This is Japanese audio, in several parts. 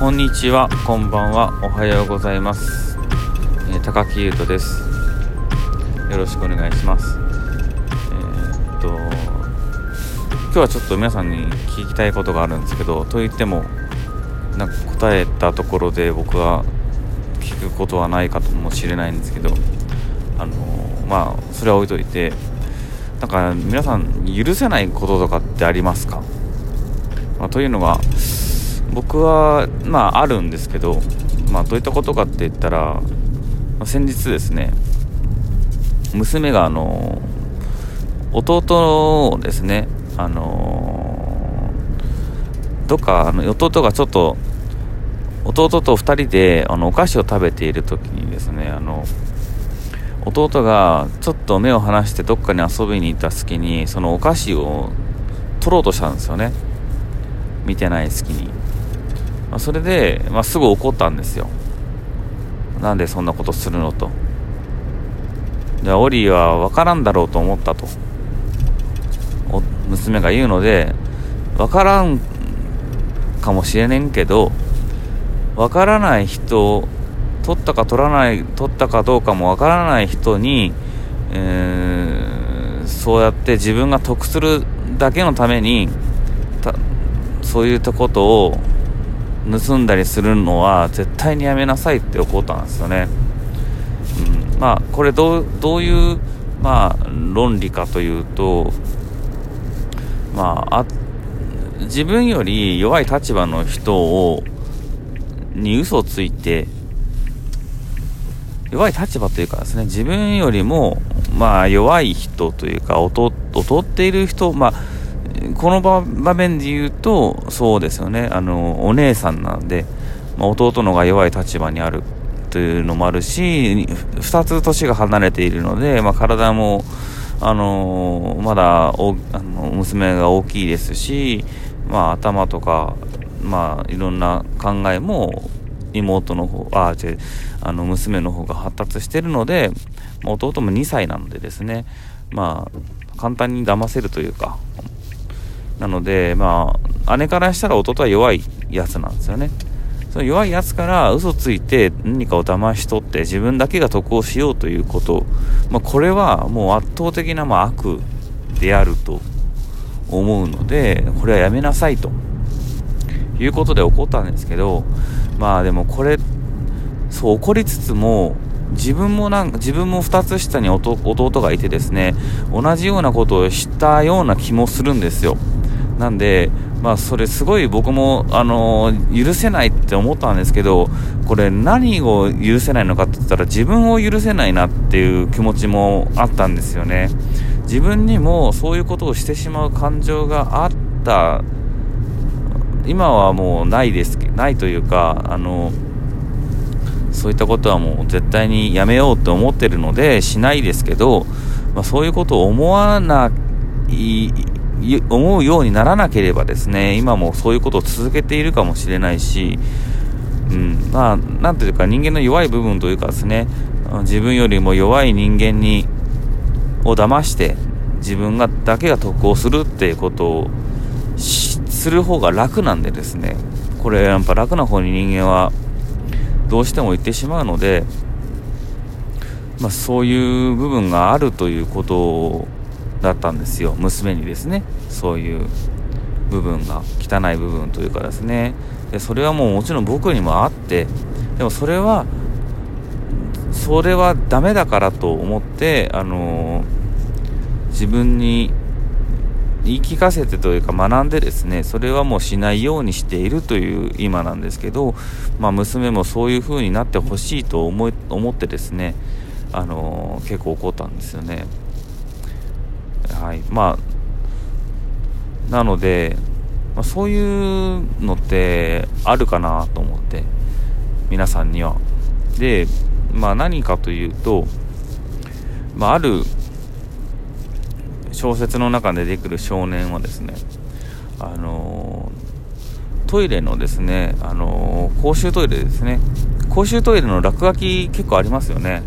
こんにちは、こんばんは、おはようございます。えー、高木優斗です。よろしくお願いします。えー、っと、今日はちょっと皆さんに聞きたいことがあるんですけど、といっても、なんか答えたところで僕は聞くことはないかもしれないんですけど、あのまあ、それは置いといて、なんか皆さん許せないこととかってありますか、まあ、というのが僕はまああるんですけど、まあ、どういったことかって言ったら、まあ、先日ですね娘があの弟をですねあのどっかあの弟がちょっと弟と2人であのお菓子を食べている時にですねあの弟がちょっと目を離してどっかに遊びに行った隙にそのお菓子を取ろうとしたんですよね。見てない隙に、まあ、それで、まあ、すぐ怒ったんですよ。なんでそんなことするのと。じゃあオリーは分からんだろうと思ったと。娘が言うので分からんかもしれねんけど分からない人を取ったか取らない取ったかどうかもわからない人に、えー、そうやって自分が得するだけのためにそういったことを盗んだりするのは絶対にやめなさいって怒ったんですよね。うん、まあこれどうどういう、まあ、論理かというと、まあ、あ自分より弱い立場の人をに嘘をついて弱い立場というかですね、自分よりも、まあ、弱い人というか、劣っている人、まあ、この場面で言うと、そうですよね、あの、お姉さんなんで、まあ、弟のが弱い立場にあるというのもあるし、2つ年が離れているので、まあ、体も、あのまだおあの娘が大きいですし、まあ、頭とか、まあ、いろんな考えも妹の方、あ、違う、あの、娘の方が発達してるので、まあ、弟も2歳なのでですね、まあ、簡単に騙せるというか、なので、まあ、姉からしたら弟は弱いやつなんですよね。その弱いやつから嘘ついて何かを騙し取って自分だけが得をしようということ、まあ、これはもう圧倒的なま悪であると思うので、これはやめなさいということで怒ったんですけど、まあでもこれ、そう怒りつつも、自分もなんか、自分も2つ下に弟がいてですね、同じようなことをしたような気もするんですよ。なんで、まあそれすごい僕も、あの許せないって思ったんですけど、これ何を許せないのかって言ったら自分を許せないなっていう気持ちもあったんですよね。自分にもそういうことをしてしまう感情があった今はもうないですないというかあのそういったことはもう絶対にやめようと思ってるのでしないですけど、まあ、そういうことを思わない思うようにならなければですね今もそういうことを続けているかもしれないし、うん、まあなんというか人間の弱い部分というかですね自分よりも弱い人間にを騙して自分がだけが得をするっていうことをする方が楽なんでですねこれやっぱ楽な方に人間はどうしても行ってしまうので、まあ、そういう部分があるということをだったんですよ。娘にですね。そういう部分が汚い部分というかですね。でそれはもうもちろん僕にもあってでもそれはそれはダメだからと思ってあのー、自分に言い聞かせてというか学んでですねそれはもうしないようにしているという今なんですけど、まあ、娘もそういう風になってほしいと思い思ってですね、あのー、結構怒ったんですよね。はいまあ、なので、まあ、そういうのってあるかなと思って皆さんには。で、まあ、何かというと、まあ、ある小説の中で出てくる少年はですね、あのトイレのですね、あの公衆トイレですね、公衆トイレの落書き結構ありますよね。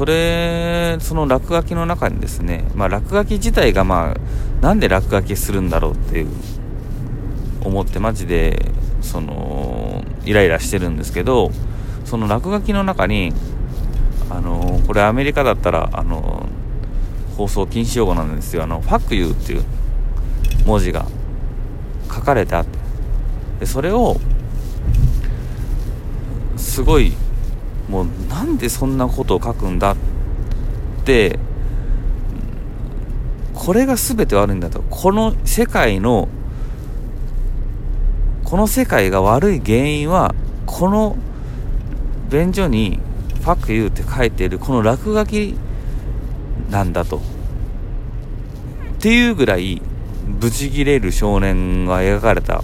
それ、その落書きの中にですね、まあ、落書き自体がまあ、なんで落書きするんだろうっていう、思ってマジで、その、イライラしてるんですけどその落書きの中にあのこれアメリカだったらあの放送禁止用語なんですよ。あの「ファックユー」っていう文字が書かれてあって。でそれをすごいもうなんでそんなことを書くんだってこれが全て悪いんだと。この世界のこの世界が悪い原因はこの便所に「ファクユー」って書いているこの落書きなんだと。っていうぐらいブチギレる少年が描かれた、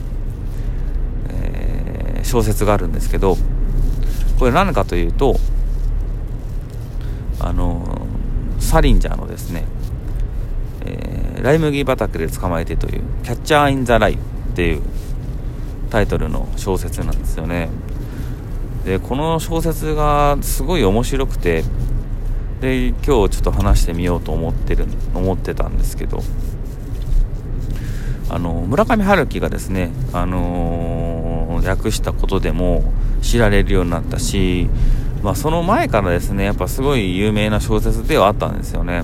えー、小説があるんですけどこれ何かというとあのサリンジャーのですね、えー、ライ麦畑で捕まえてという「キャッチャー・イン・ザ・ライ」っていうタイトルの小説なんですよね。でこの小説がすごい面白くてで今日ちょっと話してみようと思ってる思ってたんですけどあの村上春樹がですね、あのー、訳したことでも知られるようになったし、まあ、その前からですねやっぱすごい有名な小説ではあったんですよね。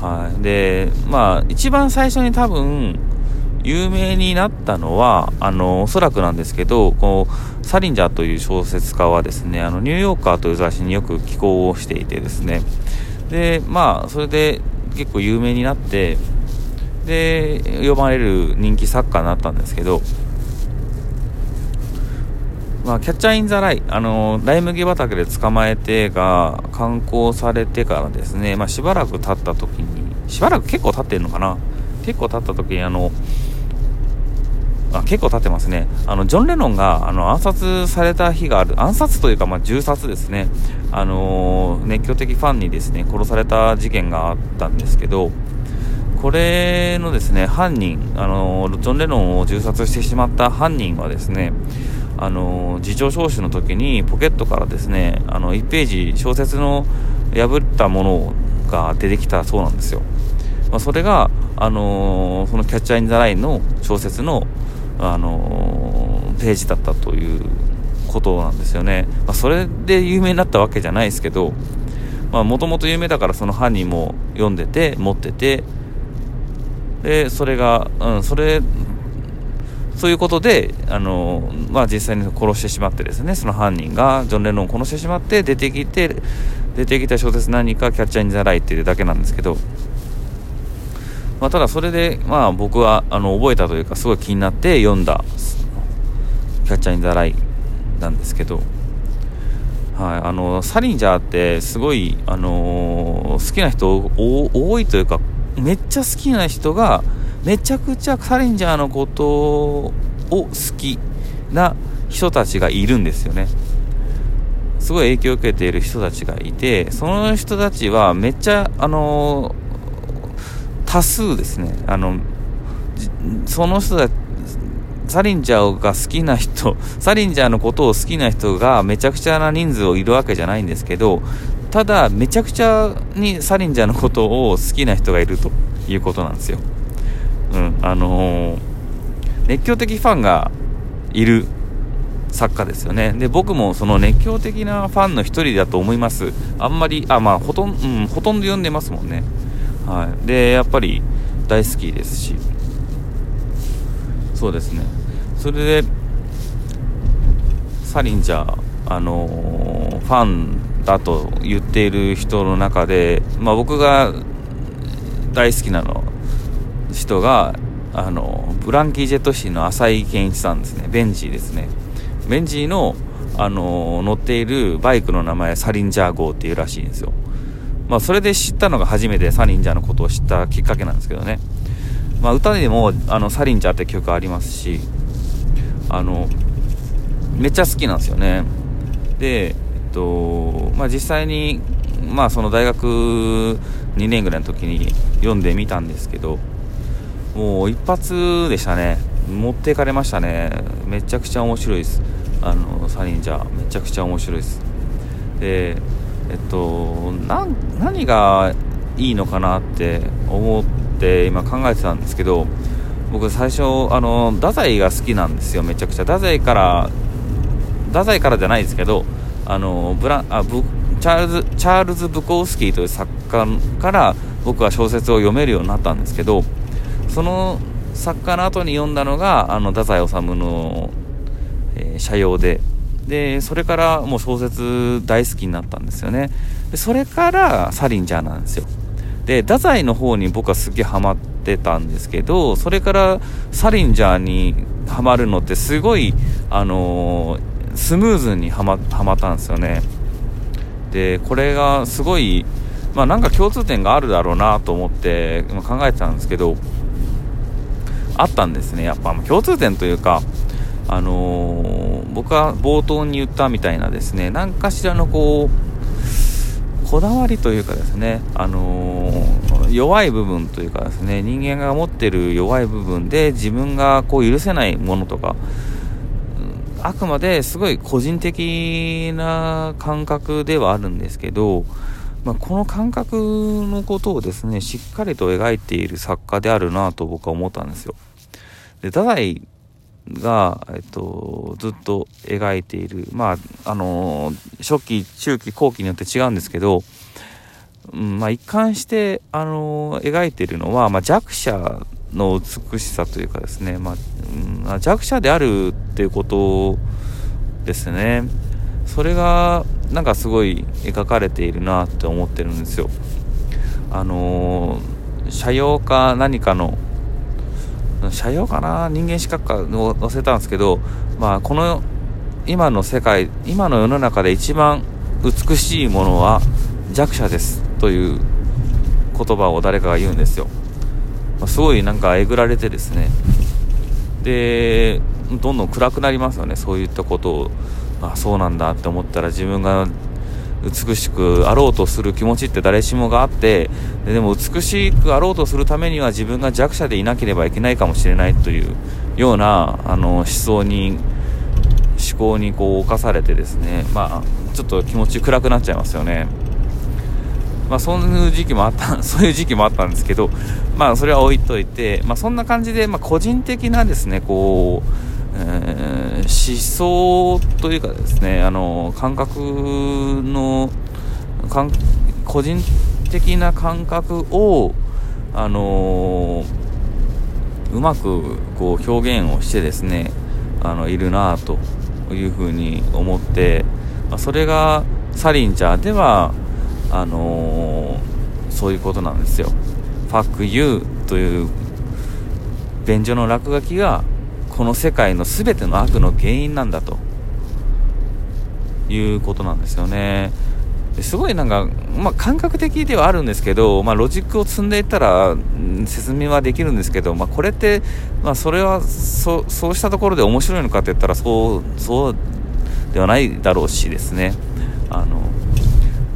はい、でまあ一番最初に多分有名になったのはあのおそらくなんですけどこうサリンジャーという小説家はですねあのニューヨーカーという雑誌によく寄稿をしていてですねでまあそれで結構有名になってで呼ばれる人気作家になったんですけどまあ、キャッチャー・イン・ザ・ライ、あのライ麦畑で捕まえてが刊行されてからですね、まあ、しばらく経った時に、しばらく結構経ってんのかな？結構経った時に、あの、あ結構経ってますね。あの、ジョン・レノンが、あの、暗殺された日がある、暗殺というか、まあ、銃殺ですね。あの熱狂的ファンにですね、殺された事件があったんですけど、これのですね、犯人、あのジョン・レノンを銃殺してしまった犯人はですね、あの事情聴取の時にポケットからですねあの1ページ小説の破ったものが出てきたそうなんですよ、まあ、それが、あのその「キャッチャー・イン・ザ・ライン」の小説の、あのページだったということなんですよね、まあ、それで有名になったわけじゃないですけどもともと有名だからその犯人も読んでて持っててでそれが、うん、それそういうことで、あのまあ、実際に殺してしまってですね、その犯人がジョン・レノンを殺してしまって出てきて、出てきた小説何かキャッチャー・イン・ザ・ライっていうだけなんですけど、まあ、ただそれで、まあ、僕はあの覚えたというかすごい気になって読んだキャッチャー・イン・ザ・ライなんですけど、はい、あのサリンジャーってすごい、あの好きな人多いというかめっちゃ好きな人がめちゃくちゃサリンジャーのことを好きな人たちがいるんですよね。すごい影響を受けている人たちがいて、その人たちはめっちゃ、あの多数ですね。あの、その人たち、サリンジャーが好きな人、サリンジャーのことを好きな人がめちゃくちゃな人数をいるわけじゃないんですけど、ただ、めちゃくちゃにサリンジャーのことを好きな人がいるということなんですよ。あのー、熱狂的ファンがいる作家ですよね。で、僕もその熱狂的なファンの一人だと思います。あんまり、あ、まあ、ほとんど、うん、ほとんど読んでますもんね。はい。で、やっぱり大好きですし。そうですね。それで、サリンジャー、あのー、ファンだと言っている人の中で、まあ僕が大好きなの人があのブランキー・ジェットシーの浅井健一さんですね。ベンジーですね。ベンジーのあの乗っているバイクの名前サリンジャー号っていうらしいんですよ。まあそれで知ったのが初めてサリンジャーのことを知ったきっかけなんですけどね。まあ歌でもあのサリンジャーって曲ありますしあのめっちゃ好きなんですよね。でえっとまあ実際にまあその大学2年ぐらいの時に読んでみたんですけどもう一発でしたね。持っていかれましたね。めちゃくちゃ面白いです。あのサリンジャーめちゃくちゃ面白いです。でえっと何がいいのかなって思って今考えてたんですけど僕最初あの太宰が好きなんですよめちゃくちゃ。太宰から太宰からじゃないですけどあのブラあブチャールズチャールズ・ブコースキーという作家から僕は小説を読めるようになったんですけどその作家の後に読んだのがあの太宰治の、えー、社用で。でそれからもう小説大好きになったんですよね。でそれからサリンジャーなんですよ。で太宰の方に僕はすげえハマってたんですけどそれからサリンジャーにハマるのってすごいあのー、スムーズにはまはまったんですよね。でこれがすごいまあなんか共通点があるだろうなと思って考えてたんですけどあったんですねやっぱ共通点というかあのー、僕は冒頭に言ったみたいなですね何かしらのこうこだわりというかですね、あのー、弱い部分というかですね人間が持ってる弱い部分で自分がこう許せないものとかあくまですごい個人的な感覚ではあるんですけど、まあ、この感覚のことをですねしっかりと描いている作家であるなと僕は思ったんですよ。で太宰が、えっと、ずっと描いている、まあ、あの初期、中期、後期によって違うんですけど、うん、まあ、一貫して、あの描いているのは、まあ、弱者の美しさというかですね、まあ、うん、弱者であるっていうことですね。それが、なんかすごい描かれているなって思ってるんですよ。あの社用か何かの社用かな？人間資格か載せたんですけど、まあ、この今の世界今の世の中で一番美しいものは弱者ですという言葉を誰かが言うんですよ、まあ、すごいなんかえぐられてですね。でどんどん暗くなりますよねそういったことを。あそうなんだって思ったら自分が美しくあろうとする気持ちって誰しもがあってでも美しくあろうとするためには自分が弱者でいなければいけないかもしれないというようなあの思想に思考にこう侵されてですねまあちょっと気持ち暗くなっちゃいますよね。まあそういう時期もあった そういう時期もあったんですけどまあそれは置いといてまあそんな感じでまあ個人的なですねこうえー、思想というかですね、あの、感覚の、かん個人的な感覚を、あのうまくこう表現をしてですね、あの、いるなというふうに思って、まあ、それがサリンジャーでは、あのそういうことなんですよ。ファックユーという便所の落書きがこの世界の全ての悪の原因なんだと。いうことなんですよね。すごいなんか、まあ、感覚的ではあるんですけど、まあ、ロジックを積んでいったら説明はできるんですけど、まあ、これって、まあ、それはそそうしたところで面白いのかって言ったらそうそうではないだろうしですね。あの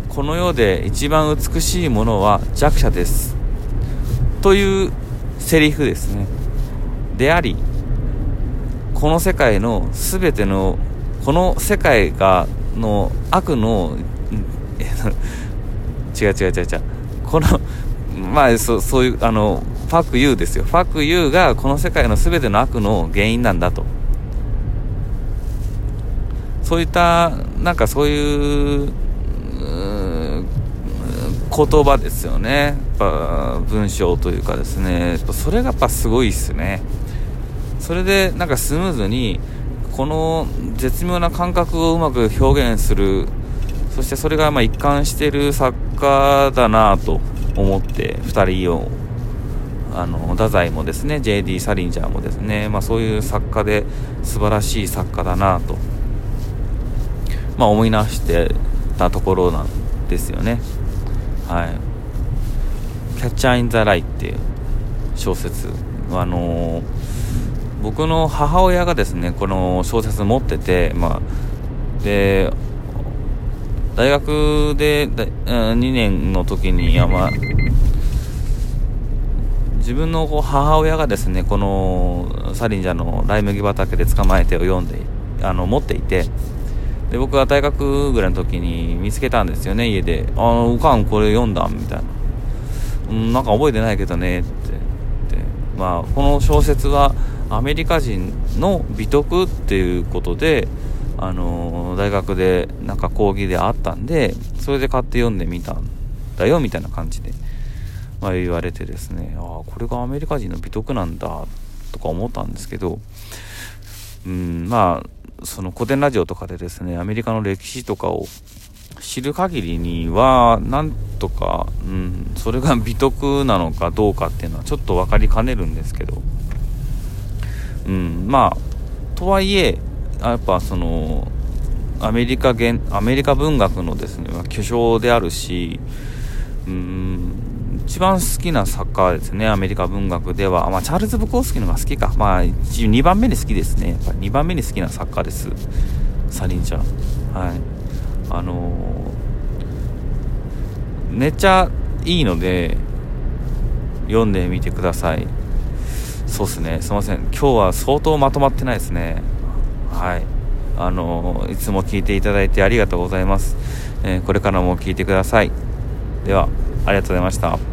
この世で一番美しいものは弱者です。というセリフですね。でありこの世界の全てのこの世界がの悪の違う違う違う違う。このまあそそういうあのファクユーですよ。ファクユーがこの世界の全ての悪の原因なんだと。そういったなんかそういう言葉ですよね。やっぱ文章というかですね。それがやっぱすごいっすね。それでなんかスムーズにこの絶妙な感覚をうまく表現する。そしてそれがまあ一貫してる作家だなと思って2人を。あの太宰もですね J.D. サリンジャーもですね、まあ、そういう作家で素晴らしい作家だなと、まあ、思い直してたところなんですよね。はい「キャッチャー・イン・ザ・ライ」っていう小説。あのー僕の母親がですねこの小説持ってて、まあ、で大学で2年の時に、まあ、自分の母親がですねこのサリンジャーのライ麦畑で捕まえてを読んであの持っていてで僕は大学ぐらいの時に見つけたんですよね家で「あのおかんこれ読んだ」みたいな「うんなんか覚えてないけどね」って。まあこの小説はアメリカ人の美徳っていうことで、あの大学でなんか講義であったんでそれで買って読んでみたんだよみたいな感じで、まあ、言われてですねああこれがアメリカ人の美徳なんだとか思ったんですけどうんまあその古典ラジオとかでですねアメリカの歴史とかを知る限りにはなんとか、うん、それが美徳なのかどうかっていうのはちょっと分かりかねるんですけど、うん、まあとはいえやっぱそのアメリカ現アメリカ文学のですね巨匠であるしうん一番好きな作家ですねアメリカ文学では、まあ、チャールズ・ブコースキーのが好きか、まあ、2番目に好きですね。やっぱ2番目に好きな作家です。サリンちゃん。はい。あの、めっちゃいいので読んでみてください。そうっすね。すいません。今日は相当まとまってないですね。はい。あのいつも聞いていただいてありがとうございます、えー、これからも聞いてください。ではありがとうございました。